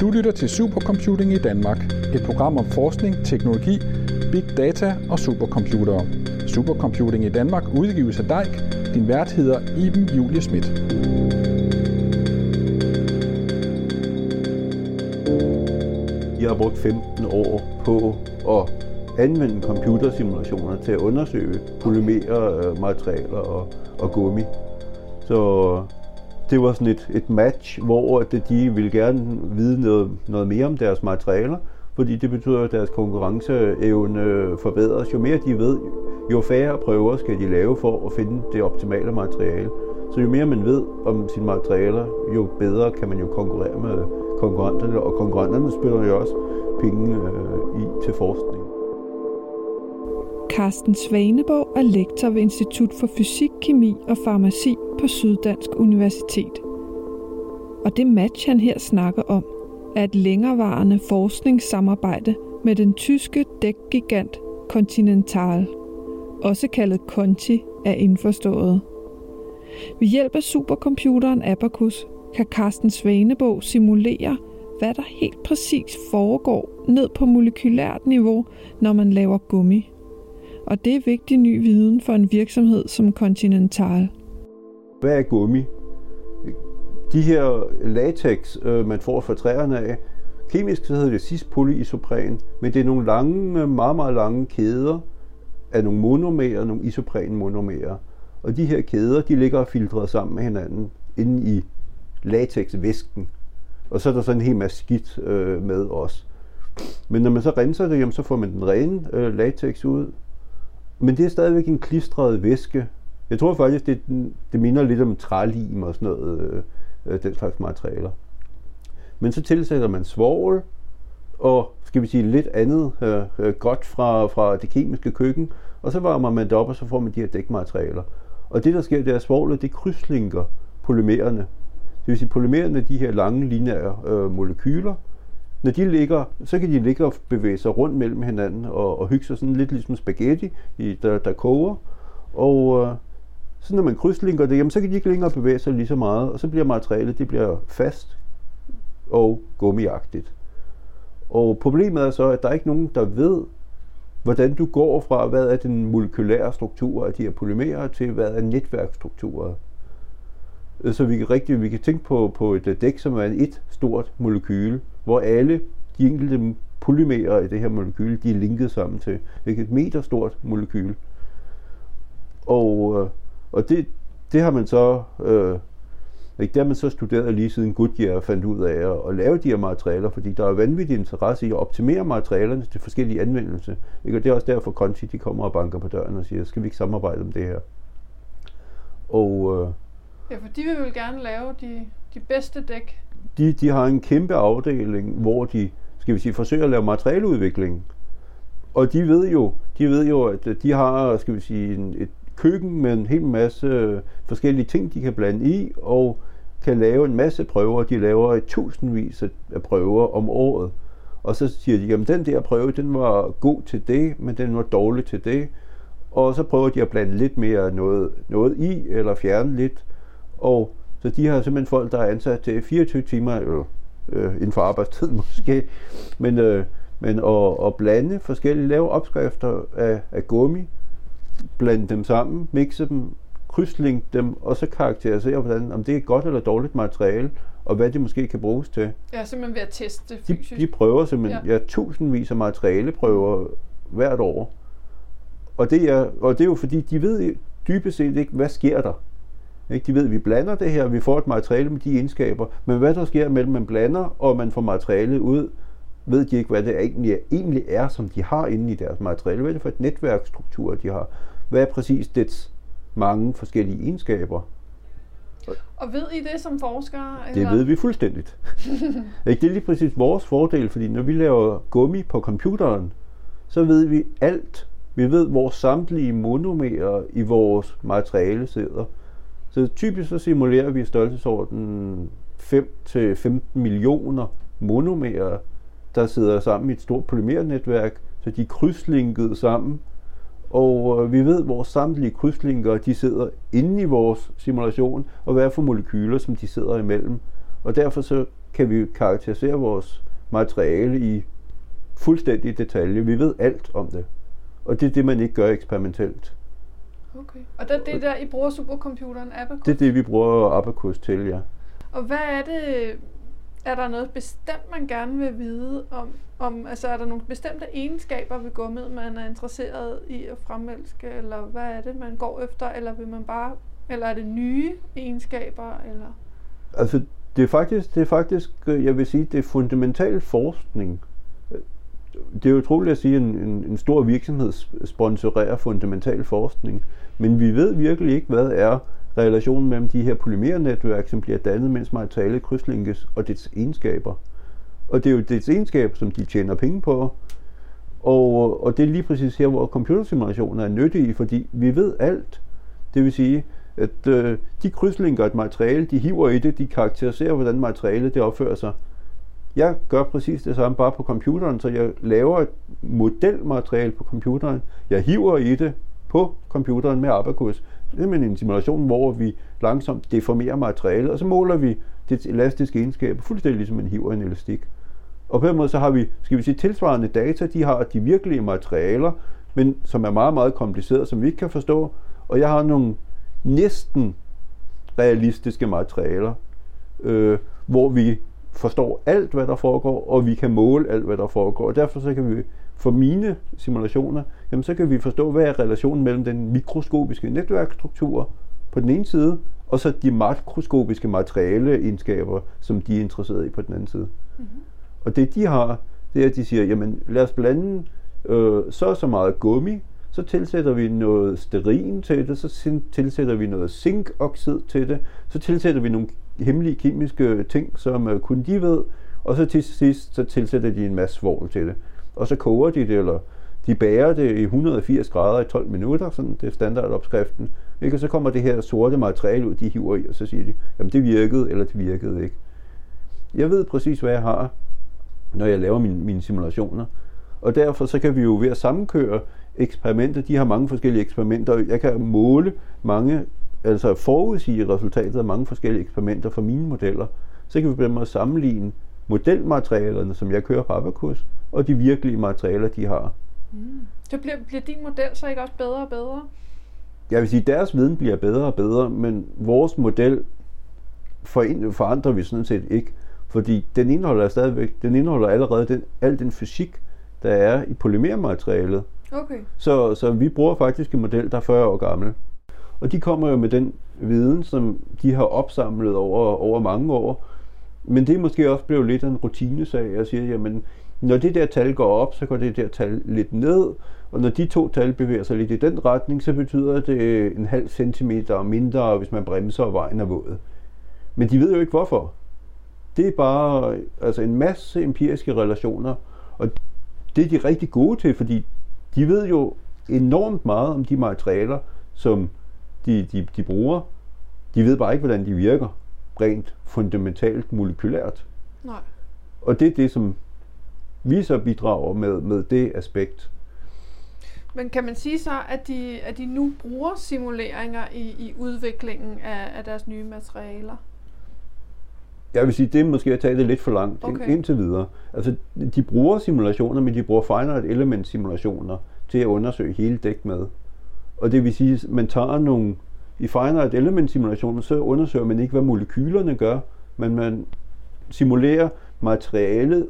Du lytter til Supercomputing i Danmark, et program om forskning, teknologi, big data og supercomputere. Supercomputing i Danmark udgives af DEIK. Din vært hedder Iben Julie Schmidt. Jeg har brugt 15 år på at anvende computersimulationer til at undersøge polymerer, øh, materialer og, og gummi. Så det var sådan et, et match, hvor de ville gerne vide noget, noget mere om deres materialer, fordi det betyder, at deres konkurrenceevne forbedres. Jo mere de ved, jo færre prøver skal de lave for at finde det optimale materiale. Så jo mere man ved om sine materialer, jo bedre kan man jo konkurrere med konkurrenterne, og konkurrenterne spiller jo også penge øh, i til forskning. Carsten Svaneborg er lektor ved Institut for Fysik, Kemi og Farmaci på Syddansk Universitet. Og det match, han her snakker om, er et længerevarende forskningssamarbejde med den tyske dækgigant Continental, også kaldet Conti er indforstået. Ved hjælp af supercomputeren Abacus kan Carsten Svanebog simulere, hvad der helt præcis foregår ned på molekylært niveau, når man laver gummi. Og det er vigtig ny viden for en virksomhed som Continental. Hvad er gummi? De her latex, øh, man får fra træerne af, kemisk så hedder det cis-polyisopren, men det er nogle lange, meget, meget lange kæder af nogle monomerer, nogle isoprenmonomerer. Og de her kæder, de ligger filtreret sammen med hinanden inde i latexvæsken. Og så er der sådan en hel masse skidt øh, med os. Men når man så renser det, jamen, så får man den rene øh, latex ud. Men det er stadigvæk en klistret væske. Jeg tror faktisk, det, det minder lidt om trælim og sådan noget, øh, øh, den slags materialer. Men så tilsætter man svovl og skal vi sige lidt andet øh, øh, godt fra, fra det kemiske køkken, og så varmer man det op, og så får man de her dækmaterialer. Og det, der sker, det er, at svovlet det krydslinker polymererne. Det vil sige, polymererne, de her lange lineære øh, molekyler, når de ligger, så kan de ligge og bevæge sig rundt mellem hinanden og, og hygge sig sådan lidt ligesom spaghetti, i, der, der koger. Og øh, så når man krydslinker det, jamen, så kan de ikke længere bevæge sig lige så meget, og så bliver materialet det bliver fast og gummiagtigt. Og problemet er så, at der er ikke nogen, der ved, hvordan du går fra, hvad er den molekylære struktur af de her polymerer, til hvad er netværkstrukturer. Øh, så vi kan, rigtig, vi kan tænke på, på et øh, dæk, som er et stort molekyle, hvor alle de enkelte polymerer i det her molekyle, de er linket sammen til et meter stort molekyle. Og, øh, og det, det har man så øh, ikke? Det har man så studeret lige siden Goodyear fandt ud af at, at lave de her materialer, fordi der er vanvittig interesse i at optimere materialerne til forskellige anvendelser. Ikke? Og det er også derfor, Conti de kommer og banker på døren og siger, skal vi ikke samarbejde om det her? Og, øh, ja, for de vil vel gerne lave de, de bedste dæk. De, de har en kæmpe afdeling, hvor de skal vi sige, forsøger at lave materialeudvikling. Og de ved jo, de ved jo, at de har, skal vi sige, en, et køkken med en hel masse øh, forskellige ting, de kan blande i, og kan lave en masse prøver. De laver et tusindvis af prøver om året. Og så siger de, at den der prøve, den var god til det, men den var dårlig til det. Og så prøver de at blande lidt mere noget, noget i, eller fjerne lidt. Og så de har simpelthen folk, der er ansat til 24 timer, eller øh, inden for arbejdstid måske, men, øh, men at, at blande forskellige, lave opskrifter af, af gummi, blande dem sammen, mixe dem, krydslink dem, og så karakterisere, hvordan, om det er godt eller dårligt materiale, og hvad det måske kan bruges til. Ja, simpelthen ved at teste fysisk. De, de prøver simpelthen, ja. ja, tusindvis af materialeprøver hvert år. Og det, er, og det er jo fordi, de ved dybest set ikke, hvad sker der. Ikke? De ved, at vi blander det her, vi får et materiale med de egenskaber, men hvad der sker mellem man blander, og man får materialet ud, ved de ikke, hvad det egentlig er, egentlig er, som de har inde i deres materiale. Hvad er det for et netværkstruktur, de har? Hvad er præcis dets mange forskellige egenskaber? Og ved I det som forskere? Eller? Det ved vi fuldstændigt. det er lige præcis vores fordel, fordi når vi laver gummi på computeren, så ved vi alt. Vi ved, hvor samtlige monomerer i vores materiale sidder. Så typisk så simulerer vi i størrelsesorden 5-15 millioner monomerer, der sidder sammen i et stort polymernetværk, så de er krydslinket sammen. Og øh, vi ved, hvor samtlige krydslinker de sidder inde i vores simulation, og hvad for molekyler, som de sidder imellem. Og derfor så kan vi karakterisere vores materiale i fuldstændig detalje. Vi ved alt om det. Og det er det, man ikke gør eksperimentelt. Okay. Og det er det der, I bruger supercomputeren Abacus? Det er det, vi bruger Abacus til, ja. Og hvad er det, er der noget bestemt, man gerne vil vide om, om altså er der nogle bestemte egenskaber ved gummiet, man er interesseret i at fremmelske, eller hvad er det, man går efter, eller vil man bare, eller er det nye egenskaber, eller? Altså, det er faktisk, det er faktisk, jeg vil sige, det er fundamental forskning. Det er utroligt at sige, at en, en, en stor virksomhed sponsorerer fundamental forskning, men vi ved virkelig ikke, hvad er relationen mellem de her polymernetværk, som bliver dannet, mens materialet krydslinkes, og dets egenskaber. Og det er jo dets egenskaber, som de tjener penge på. Og, og det er lige præcis her, hvor computersimulationer er nyttige, fordi vi ved alt. Det vil sige, at øh, de krydslinker et materiale, de hiver i det, de karakteriserer, hvordan materialet det opfører sig. Jeg gør præcis det samme bare på computeren, så jeg laver et modelmateriale på computeren. Jeg hiver i det på computeren med Abacus. Det er en simulation, hvor vi langsomt deformerer materialet, og så måler vi det elastiske egenskaber, fuldstændig ligesom man hiver en elastik. Og på den måde så har vi, skal vi sige, tilsvarende data, de har de virkelige materialer, men som er meget, meget komplicerede, som vi ikke kan forstå. Og jeg har nogle næsten realistiske materialer, øh, hvor vi forstår alt, hvad der foregår, og vi kan måle alt, hvad der foregår. Og derfor så kan vi for mine simulationer, jamen så kan vi forstå, hvad er relationen mellem den mikroskopiske netværkstruktur på den ene side, og så de makroskopiske materiale-egenskaber, som de er interesseret i på den anden side. Mm-hmm. Og det de har, det er, at de siger, jamen lad os blande øh, så så meget gummi, så tilsætter vi noget sterin til det, så tilsætter vi noget zinkoxid til det, så tilsætter vi nogle hemmelige kemiske ting, som øh, kun de ved, og så til sidst så tilsætter de en masse svovl til det. Og så koger de det, eller de bærer det i 180 grader i 12 minutter, sådan det er standardopskriften. Ikke? Og så kommer det her sorte materiale ud, de hiver i, og så siger de, jamen det virkede, eller det virkede ikke. Jeg ved præcis, hvad jeg har, når jeg laver mine, mine simulationer. Og derfor så kan vi jo ved at sammenkøre eksperimenter, de har mange forskellige eksperimenter, jeg kan måle mange, altså forudsige resultatet af mange forskellige eksperimenter for mine modeller. Så kan vi på sammenligne modelmaterialerne, som jeg kører på Abacus, og de virkelige materialer, de har. Mm. Så bliver, bliver din model så ikke også bedre og bedre? Jeg vil sige, at deres viden bliver bedre og bedre, men vores model forandrer vi sådan set ikke, fordi den indeholder stadigvæk, den indeholder allerede den, al den fysik, der er i polymermaterialet. Okay. Så, så vi bruger faktisk en model, der er 40 år gammel. Og de kommer jo med den viden, som de har opsamlet over, over mange år. Men det er måske også blevet lidt en rutinesag. Jeg siger, jamen, når det der tal går op, så går det der tal lidt ned, og når de to tal bevæger sig lidt i den retning, så betyder det en halv centimeter mindre, hvis man bremser og vejen er våd. Men de ved jo ikke hvorfor. Det er bare altså en masse empiriske relationer, og det er de rigtig gode til, fordi de ved jo enormt meget om de materialer, som de, de, de bruger. De ved bare ikke, hvordan de virker rent fundamentalt molekylært. Nej. Og det er det, som vi så bidrager med, med det aspekt. Men kan man sige så, at de, at de nu bruger simuleringer i, i udviklingen af, af deres nye materialer? Jeg vil sige, det er måske at tage det lidt for langt okay. ind, indtil videre. Altså, de bruger simulationer, men de bruger finite element simulationer til at undersøge hele dæk med. Og det vil sige, at man tager nogle... I finite element simulationen, så undersøger man ikke, hvad molekylerne gør, men man simulerer materialet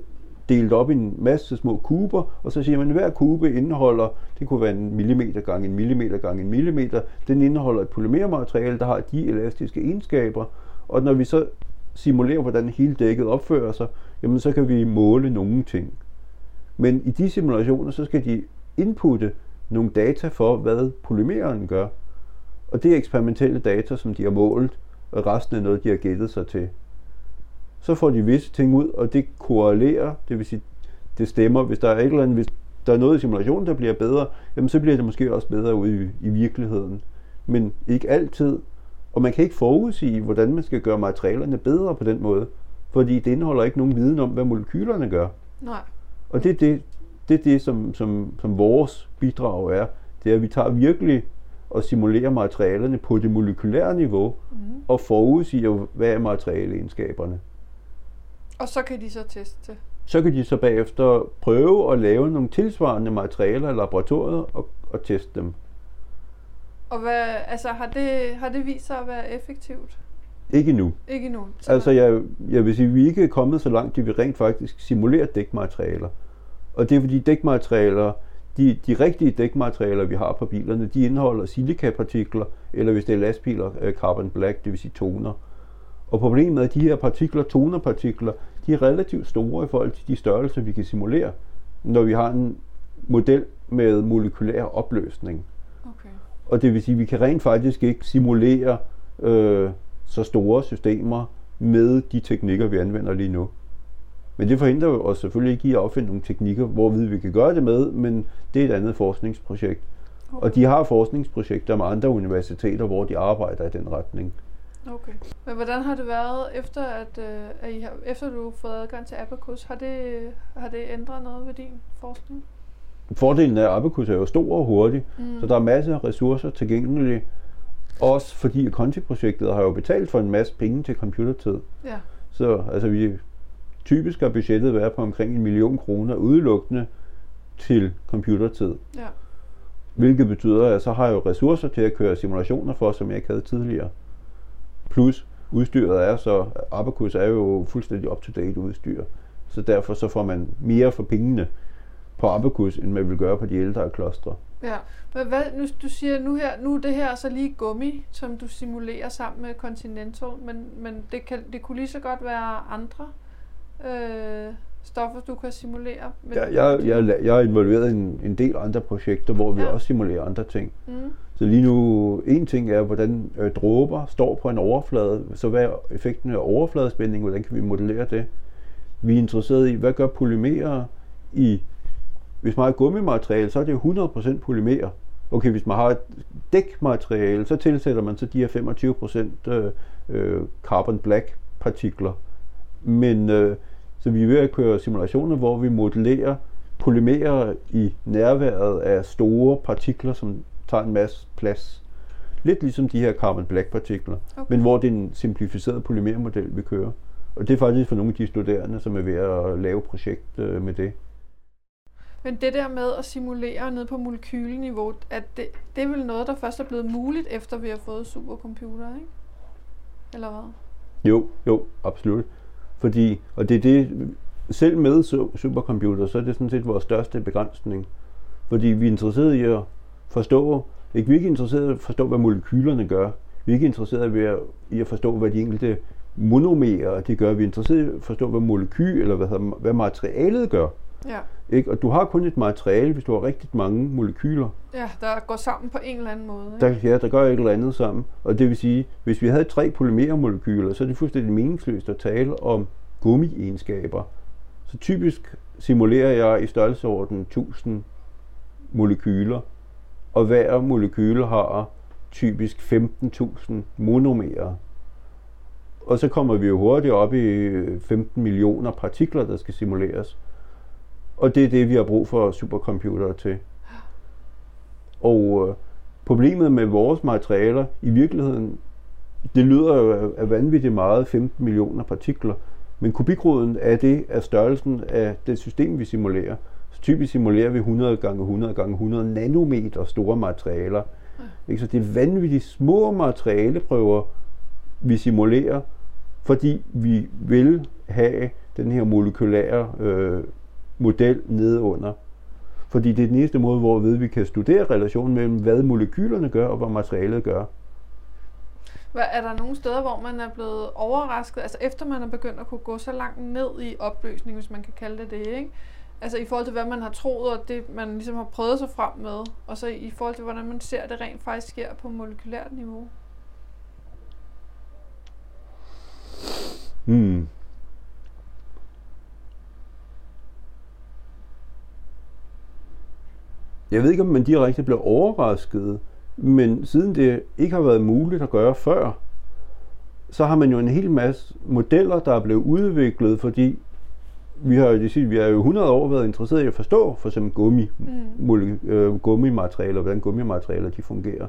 delt op i en masse små kuber, og så siger man, at hver kube indeholder, det kunne være en millimeter gange en millimeter gange en millimeter, den indeholder et polymermateriale, der har de elastiske egenskaber, og når vi så simulerer, hvordan hele dækket opfører sig, jamen så kan vi måle nogle ting. Men i de simulationer, så skal de inputte nogle data for, hvad polymeren gør. Og det er eksperimentelle data, som de har målt, og resten er noget, de har gættet sig til så får de visse ting ud, og det korrelerer, det vil sige, det stemmer. Hvis der er et eller andet, hvis der er noget i simulationen, der bliver bedre, jamen så bliver det måske også bedre ude i, i virkeligheden. Men ikke altid. Og man kan ikke forudsige, hvordan man skal gøre materialerne bedre på den måde, fordi det indeholder ikke nogen viden om, hvad molekylerne gør. Nej. Og det er det, det, er det som, som, som vores bidrag er. Det er, at vi tager virkelig og simulerer materialerne på det molekylære niveau, mm. og forudsiger, hvad er materialeegenskaberne. Og så kan de så teste. Så kan de så bagefter prøve at lave nogle tilsvarende materialer i laboratoriet og, og teste dem. Og hvad, altså, har, det, har det vist sig at være effektivt? Ikke nu. Ikke. Så Altså jeg, jeg vil sige, at vi ikke er kommet så langt, at vi rent faktisk simulerer dækmaterialer. Og det er fordi dækmaterialer, de, de rigtige dækmaterialer, vi har på bilerne, de indeholder silikapartikler, eller hvis det er lastbiler, øh, carbon black, det vil sige toner. Og problemet er, at de her partikler, tonerpartikler, de er relativt store i forhold til de størrelser, vi kan simulere, når vi har en model med molekylær opløsning. Okay. Og det vil sige, at vi kan rent faktisk ikke simulere øh, så store systemer med de teknikker, vi anvender lige nu. Men det forhindrer jo os selvfølgelig ikke i at opfinde nogle teknikker, hvorved vi kan gøre det med, men det er et andet forskningsprojekt. Og de har forskningsprojekter med andre universiteter, hvor de arbejder i den retning. Okay. Men hvordan har det været, efter at, øh, at I har, efter du har fået adgang til Abacus? Har det, har det ændret noget ved din forskning? Fordelen af Abacus er jo stor og hurtig, Mm. så der er masser af ressourcer tilgængelige. Også fordi Conti-projektet har jo betalt for en masse penge til computertid. Ja. Så altså, vi typisk har budgettet været på omkring en million kroner udelukkende til computertid. Ja. Hvilket betyder, at så har jeg jo ressourcer til at køre simulationer for, som jeg ikke havde tidligere. Plus udstyret er så, Abacus er jo fuldstændig up-to-date udstyr. Så derfor så får man mere for pengene på Abacus, end man vil gøre på de ældre klostre. Ja, men hvad, nu, du siger nu her, nu er det her så lige gummi, som du simulerer sammen med Continental, men, men det, kan, det kunne lige så godt være andre øh, stoffer, du kan simulere. Med Jeg, jeg, jeg, jeg er involveret i en, en del andre projekter, hvor vi Ja. også simulerer andre ting. Mm, Så lige nu, en ting er, hvordan øh, dråber står på en overflade. Så hvad er effekten af overfladespænding? Hvordan kan vi modellere det? Vi er interesseret i, hvad gør polymerer i... Hvis man har gummimateriale, så er det jo 100% polymer. Okay, hvis man har et dækmateriale, så tilsætter man så de her 25% øh, øh, carbon black partikler. Men øh, så vi er ved at køre simulationer, hvor vi modellerer polymerer i nærværet af store partikler, som tager en masse plads. Lidt ligesom de her carbon black partikler, Okay. men hvor det er en simplificeret polymermodel, vi kører. Og det er faktisk for nogle af de studerende, som er ved at lave projekt øh, med det. Men det der med at simulere ned på molekyleniveau, at det, det er vel noget, der først er blevet muligt, efter vi har fået supercomputer, ikke? Eller hvad? Jo, jo, absolut. Fordi, og det er det, selv med supercomputer, så er det sådan set vores største begrænsning. Fordi vi er interesserede i at forstå, ikke vi er ikke interesserede i at forstå, hvad molekylerne gør. Vi er ikke interesserede i at, i at forstå, hvad de enkelte monomerer de gør. Vi er interesserede i at forstå, hvad molekyl, eller hvad, hvad materialet gør. Ja. Ikke? Og du har kun et materiale, hvis du har rigtig mange molekyler. ja, der går sammen på en eller anden måde. Ikke? Der, ja, der gør et eller andet sammen. Og det vil sige, hvis vi havde tre polymermolekyler, så er det fuldstændig meningsløst at tale om gummiegenskaber. Så typisk simulerer jeg i størrelseorden 1000 molekyler, og hver molekyle har typisk 15.000 monomerer. Og så kommer vi jo hurtigt op i 15 millioner partikler, der skal simuleres. Og det er det, vi har brug for supercomputere til. Og øh, problemet med vores materialer, i virkeligheden, det lyder jo af- vanvittigt meget, 15 millioner partikler, men kubikroden er det af størrelsen af det system, vi simulerer. Så typisk simulerer vi 100 gange 100 gange 100 nanometer store materialer. Ikke? Så det er vanvittigt små materialeprøver, vi simulerer, fordi vi vil have den her molekylære øh, model nedenunder. Fordi det er den eneste måde, hvorved vi kan studere relationen mellem, hvad molekylerne gør og hvad materialet gør. Hvad, er der nogle steder, hvor man er blevet overrasket, altså efter man er begyndt at kunne gå så langt ned i opløsning, hvis man kan kalde det det, ikke? Altså i forhold til, hvad man har troet, og det man ligesom har prøvet sig frem med, og så i forhold til, hvordan man ser, det rent faktisk sker på molekylært niveau. Hmm. Jeg ved ikke, om man direkte blev overrasket, men siden det ikke har været muligt at gøre før, så har man jo en hel masse modeller, der er blevet udviklet, fordi vi har jo det sige, vi har jo 100 år været interesseret i at forstå for eksempel gummi, Mm. øh, gummimaterialer, hvordan gummimaterialer de fungerer.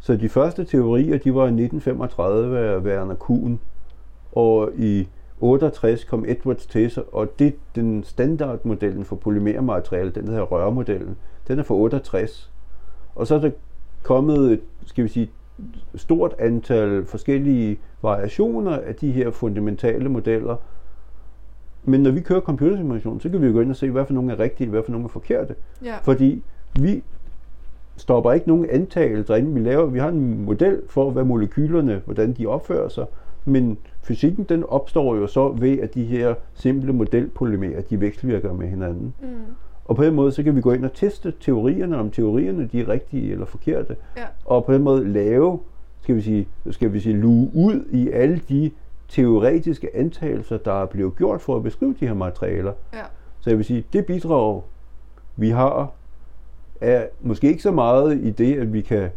Så de første teorier, de var i 1935 af Werner Kuhn, og i 68 kom Edwards til, sig, og det den standardmodellen for polymermateriale, den hedder rørmodellen, den er fra 68. Og så er der kommet et, skal vi sige, stort antal forskellige variationer af de her fundamentale modeller. Men når vi kører computersimulation, så kan vi jo gå ind og se, hvad for nogle er rigtige, hvad for nogle er forkerte. Ja. Fordi vi stopper ikke nogen antagelser inden vi laver. Vi har en model for, hvad molekylerne, hvordan de opfører sig, men fysikken den opstår jo så ved, at de her simple modelpolymerer, de vekselvirker med hinanden. Mm. Og på den måde, så kan vi gå ind og teste teorierne, om teorierne de er rigtige eller forkerte. Ja. Og på den måde lave, skal vi sige, skal vi sige, luge ud i alle de teoretiske antagelser, der er blevet gjort for at beskrive de her materialer. Ja. Så jeg vil sige, det bidrag, vi har, er måske ikke så meget i det, at vi kan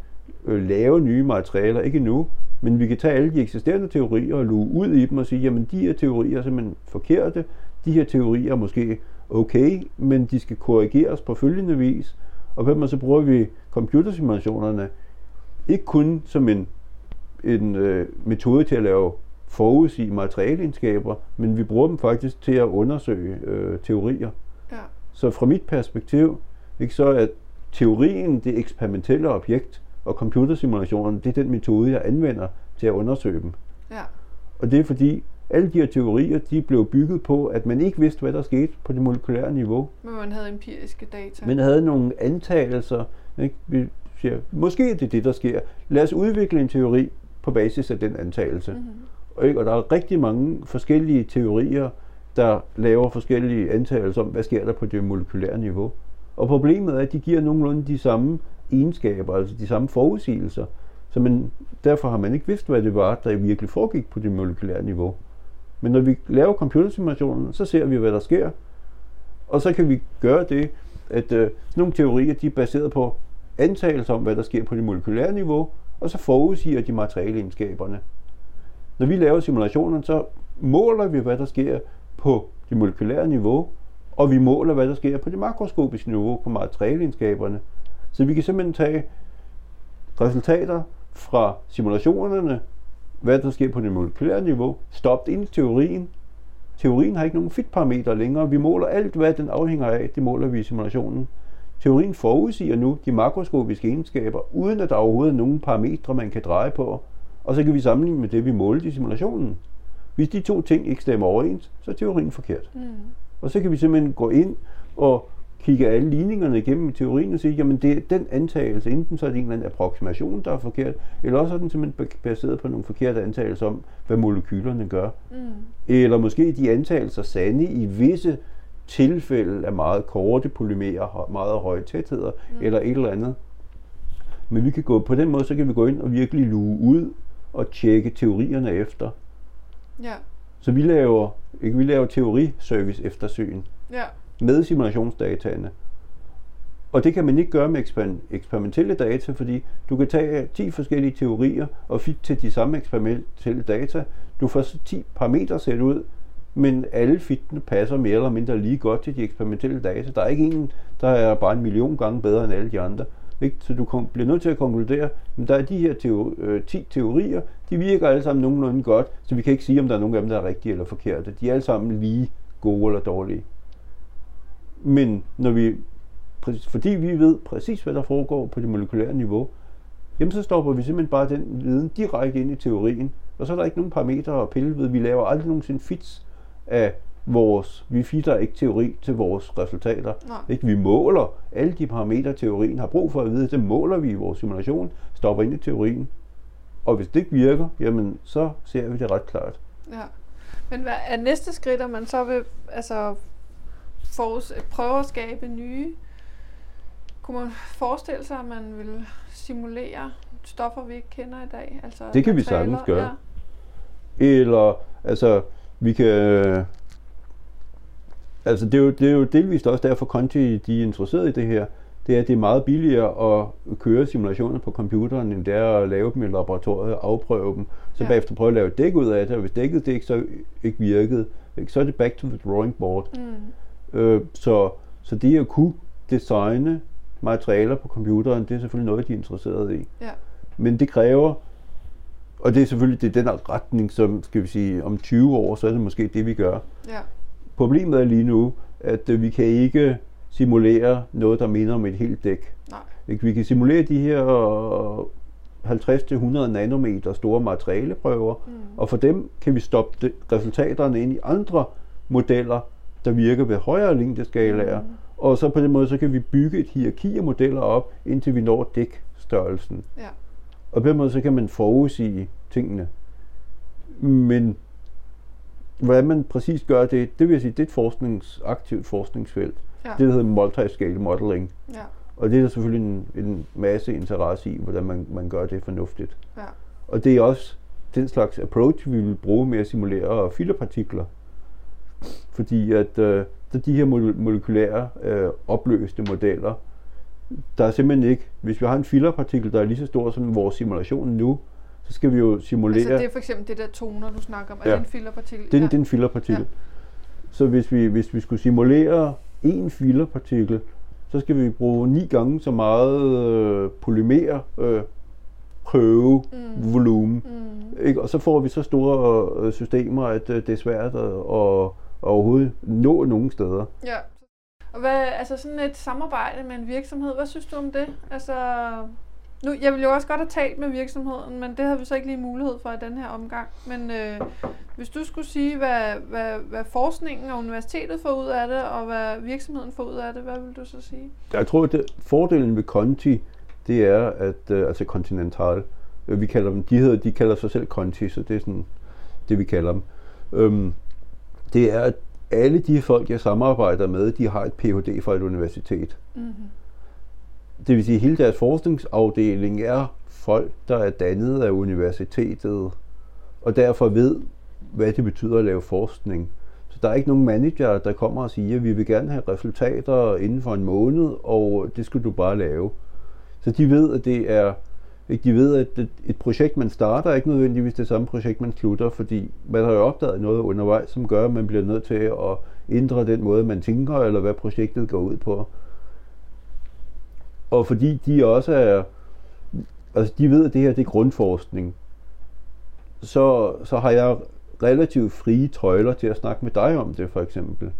øh, lave nye materialer, ikke nu, men vi kan tage alle de eksisterende teorier og luge ud i dem og sige, jamen de her teorier er simpelthen forkerte, de her teorier er måske okay, men de skal korrigeres på følgende vis, og måde så bruger vi computersimulationerne ikke kun som en, en øh, metode til at lave forudsige materialeegenskaber, men vi bruger dem faktisk til at undersøge øh, teorier. Ja. Så fra mit perspektiv, ikke, så er teorien det eksperimentelle objekt, og computersimulationen det er den metode, jeg anvender til at undersøge dem. Ja. Og det er fordi, alle de her teorier, de blev bygget på, at man ikke vidste, hvad der skete på det molekylære niveau. Men man havde empiriske data. Men havde nogle antagelser. Ikke? Vi siger, måske er det det, der sker. Lad os udvikle en teori på basis af den antagelse. Mhm. Og, ikke? og der er rigtig mange forskellige teorier, der laver forskellige antagelser om, hvad sker der på det molekylære niveau. Og problemet er, at de giver nogenlunde de samme egenskaber, altså de samme forudsigelser. Så man, derfor har man ikke vidst, hvad det var, der virkelig foregik på det molekylære niveau. Men når vi laver computersimulationen, så ser vi, hvad der sker. Og så kan vi gøre det, at øh, sådan nogle teorier, de er baseret på antagelser om, hvad der sker på det molekylære niveau, og så forudsiger de materialeegenskaberne. Når vi laver simulationen, så måler vi, hvad der sker på det molekylære niveau, og vi måler, hvad der sker på det makroskopiske niveau på materialeegenskaberne. Så vi kan simpelthen tage resultater fra simulationerne, hvad der sker på det molekylære niveau, stoppe ind i teorien. Teorien har ikke nogen fit-parametre længere. Vi måler alt, hvad den afhænger af, det måler vi i simulationen. Teorien forudsiger nu de makroskopiske egenskaber, uden at der overhovedet er nogen parametre, man kan dreje på. Og så kan vi sammenligne med det, vi målte i simulationen. Hvis de to ting ikke stemmer overens, så er teorien forkert. Mm. Og så kan vi simpelthen gå ind og kigge alle ligningerne igennem i teorien og sige, jamen det er den antagelse, enten så er det en eller anden approximation, der er forkert, eller også er den simpelthen baseret på nogle forkerte antagelser om, hvad molekylerne gør. Mm. Eller måske de antagelser sande i visse tilfælde af meget korte polymerer, meget høje tætheder, mm. eller et eller andet. Men vi kan gå på den måde, så kan vi gå ind og virkelig luge ud og tjekke teorierne efter. Ja. Så vi laver, ikke, vi laver teoriservice eftersyn Ja med simulationsdataene. Og det kan man ikke gøre med eksper- eksperimentelle data, fordi du kan tage 10 forskellige teorier og fit til de samme eksperimentelle data. Du får så 10 parametre sæt ud, men alle fitene passer mere eller mindre lige godt til de eksperimentelle data. Der er ikke en, der er bare en million gange bedre end alle de andre. Ikke? Så du kon- bliver nødt til at konkludere, at der er de her øh, 10 teorier, de virker alle sammen nogenlunde godt, så vi kan ikke sige, om der er nogen af dem, der er rigtige eller forkerte. De er alle sammen lige gode eller dårlige. Men når vi, fordi vi ved præcis, hvad der foregår på det molekylære niveau, jamen så stopper vi simpelthen bare den viden direkte ind i teorien, og så er der ikke nogen parametre at pille ved. Vi laver aldrig nogensinde fits af vores, vi fitter ikke teori til vores resultater. Nej. Ikke? Vi måler alle de parametre, teorien har brug for at vide, det måler vi i vores simulation, stopper ind i teorien. Og hvis det ikke virker, jamen så ser vi det ret klart. Ja. Men hvad er næste skridt, at man så vil altså, forus, prøve at skabe nye? Kunne man forestille sig, at man vil simulere stoffer, vi ikke kender i dag? Altså Det kan vi sagtens gøre. Eller, altså, vi kan... Altså, det er jo, det er jo delvist også derfor, Conti de er interesseret i det her. Det er, at det er meget billigere at køre simulationer på computeren, end det er at lave dem i laboratoriet og afprøve dem. Så Ja. ja. bagefter prøve at lave et dæk ud af det, og hvis dækket det ikke, så ikke virkede, ikke, så er det back to the drawing board. Mm. Øh, så, så det at kunne designe materialer på computeren, det er selvfølgelig noget, de er interesseret i. Ja. Men det kræver Og det er selvfølgelig det er den retning, som skal vi sige, om 20 år, så er det måske det, vi gør. Ja. Problemet er lige nu, at øh, vi kan ikke simulere noget, der minder om et helt dæk. Nej. Ikke? Vi kan simulere de her 50-100 nanometer store materialeprøver, mm. og for dem kan vi stoppe resultaterne ind i andre modeller, der virker ved højere længdeskalaer. Mm. Og så på den måde, så kan vi bygge et hierarki af modeller op, indtil vi når dækstørrelsen. Ja. Og på den måde, så kan man forudsige tingene. Men hvordan man præcis gør det, det vil jeg sige, det er et forsknings, aktivt forskningsfelt. Ja. Det, der hedder multiscale modeling. Ja. Og det er der selvfølgelig en, en masse interesse i, hvordan man, man gør det fornuftigt. Ja. Og det er også den slags approach, vi vil bruge med at simulere filerpartikler. Fordi at øh, de her mole- molekylære øh, opløste modeller, der er simpelthen ikke, hvis vi har en filerpartikel, der er lige så stor som vores simulation nu, så skal vi jo simulere... Altså det er for eksempel det der toner, du snakker om. Er Ja. det en filerpartikel? Det er, ja. det er en filerpartikel. Ja. Så hvis vi, hvis vi skulle simulere en filerpartikel, så skal vi bruge ni gange så meget øh, polymer øh, prøve Mm. volumen. Mm. Ikke? Og så får vi så store øh, systemer, at øh, det er svært at, at overhovedet nå nogen steder. Ja. Og hvad, altså sådan et samarbejde med en virksomhed, hvad synes du om det? Altså, nu, jeg ville jo også godt have talt med virksomheden, men det havde vi så ikke lige mulighed for i den her omgang. Men øh, hvis du skulle sige, hvad, hvad, hvad forskningen og universitetet får ud af det, og hvad virksomheden får ud af det, hvad vil du så sige? Jeg tror, at det, fordelen ved Conti, det er, at øh, altså Continental, øh, vi kalder dem, de, hedder, de kalder sig selv Conti, så det er sådan det, vi kalder dem. Øhm, det er, at alle de folk, jeg samarbejder med, de har et Ph.D. fra et universitet. Mm-hmm. Det vil sige, at hele deres forskningsafdeling er folk, der er dannet af universitetet, og derfor ved, hvad det betyder at lave forskning. Så der er ikke nogen manager, der kommer og siger, at vi vil gerne have resultater inden for en måned, og det skal du bare lave. Så de ved, at det er? De ved, at et, et projekt, man starter, er ikke nødvendigvis det samme projekt, man slutter, fordi man har jo opdaget noget undervejs, som gør, at man bliver nødt til at ændre den måde, man tænker, eller hvad projektet går ud på. Og fordi de også er, altså de ved, at det her det er grundforskning, så, så har jeg relativt frie tøjler til at snakke med dig om det, for eksempel.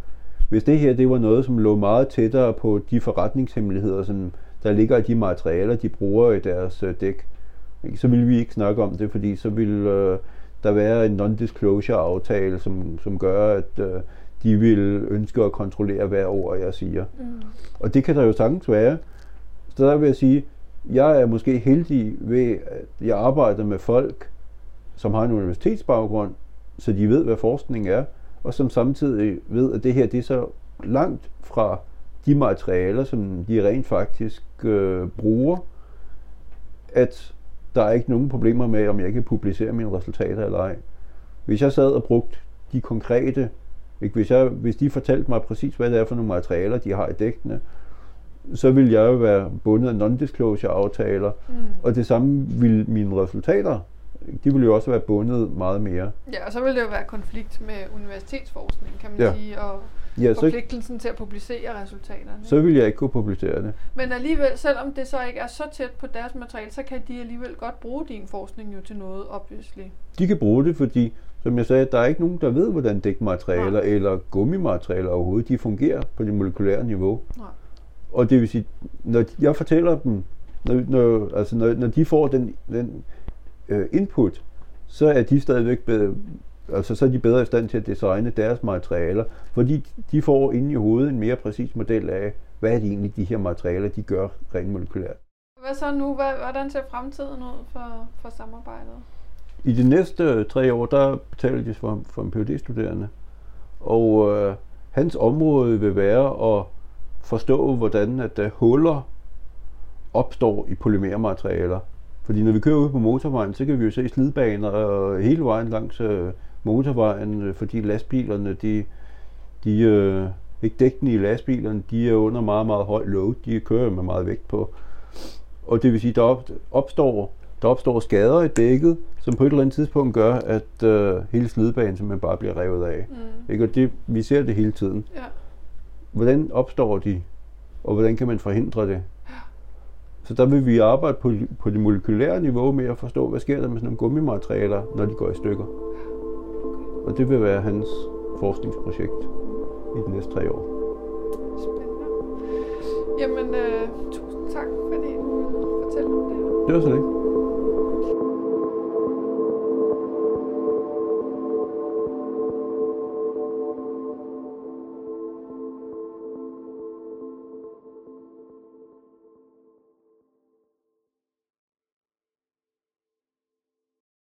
Hvis det her det var noget, som lå meget tættere på de forretningshemmeligheder, som der ligger i de materialer, de bruger i deres øh, dæk, ikke, så ville vi ikke snakke om det, fordi så ville øh, der være en non-disclosure aftale, som, som gør, at øh, de vil ønske at kontrollere hver ord, jeg siger. Mm. Og det kan der jo sagtens være. Så der vil jeg sige, jeg er måske heldig ved, at jeg arbejder med folk, som har en universitetsbaggrund, så de ved, hvad forskning er, og som samtidig ved, at det her det er så langt fra de materialer, som de rent faktisk øh, bruger, at der er ikke nogen problemer med, om jeg kan publicere mine resultater eller ej. Hvis jeg sad og brugte de konkrete, ikke? Hvis, jeg, hvis de fortalte mig præcis, hvad det er for nogle materialer, de har i dækkene, så vil jeg jo være bundet af non-disclosure aftaler, Mm. og det samme vil mine resultater, de vil jo også være bundet meget mere. Ja, og så vil det jo være konflikt med universitetsforskning, kan man Ja. sige, og Ja, så, forpligtelsen til at publicere resultaterne. så vil jeg ikke kunne publicere det. Men alligevel, selvom det så ikke er så tæt på deres materiale, så kan de alligevel godt bruge din forskning jo til noget, obviously. De kan bruge det, fordi, som jeg sagde, der er ikke nogen, der ved, hvordan dækmaterialer Nej. eller gummimaterialer overhovedet, de fungerer på det molekylære niveau. Nej. Og det vil sige, når jeg fortæller dem, når, når, altså når, når de får den, den øh, input, så er de stadigvæk bedre, altså så er de bedre i stand til at designe deres materialer, fordi de får inde i hovedet en mere præcis model af, hvad er det egentlig, de her materialer, de gør rent molekylært. Hvad så nu? Hvad, hvordan ser fremtiden ud for, for samarbejdet? I de næste tre år, der betaler de for, for en phd studerende og øh, hans område vil være at forstå, hvordan at øh, huller opstår i polymermaterialer. Fordi når vi kører ud på motorvejen, så kan vi jo se slidbaner øh, hele vejen langs øh, motorvejen, øh, fordi lastbilerne, de, de øh, ikke dækkende i lastbilerne, de er under meget, meget høj load, de kører med meget vægt på. Og det vil sige, der op, opstår, der opstår skader i dækket, som på et eller andet tidspunkt gør, at øh, hele slidbanen simpelthen bare bliver revet af. Mm. Ikke? Og det, vi ser det hele tiden. Ja. Hvordan opstår de, og hvordan kan man forhindre det? Så der vil vi arbejde på, på det molekylære niveau med at forstå, hvad sker der med sådan nogle gummimaterialer, når de går i stykker. Og det vil være hans forskningsprojekt i de næste tre år. Spændende. Jamen, øh, tusind tak, fordi du ville fortælle om det her. Det var så det.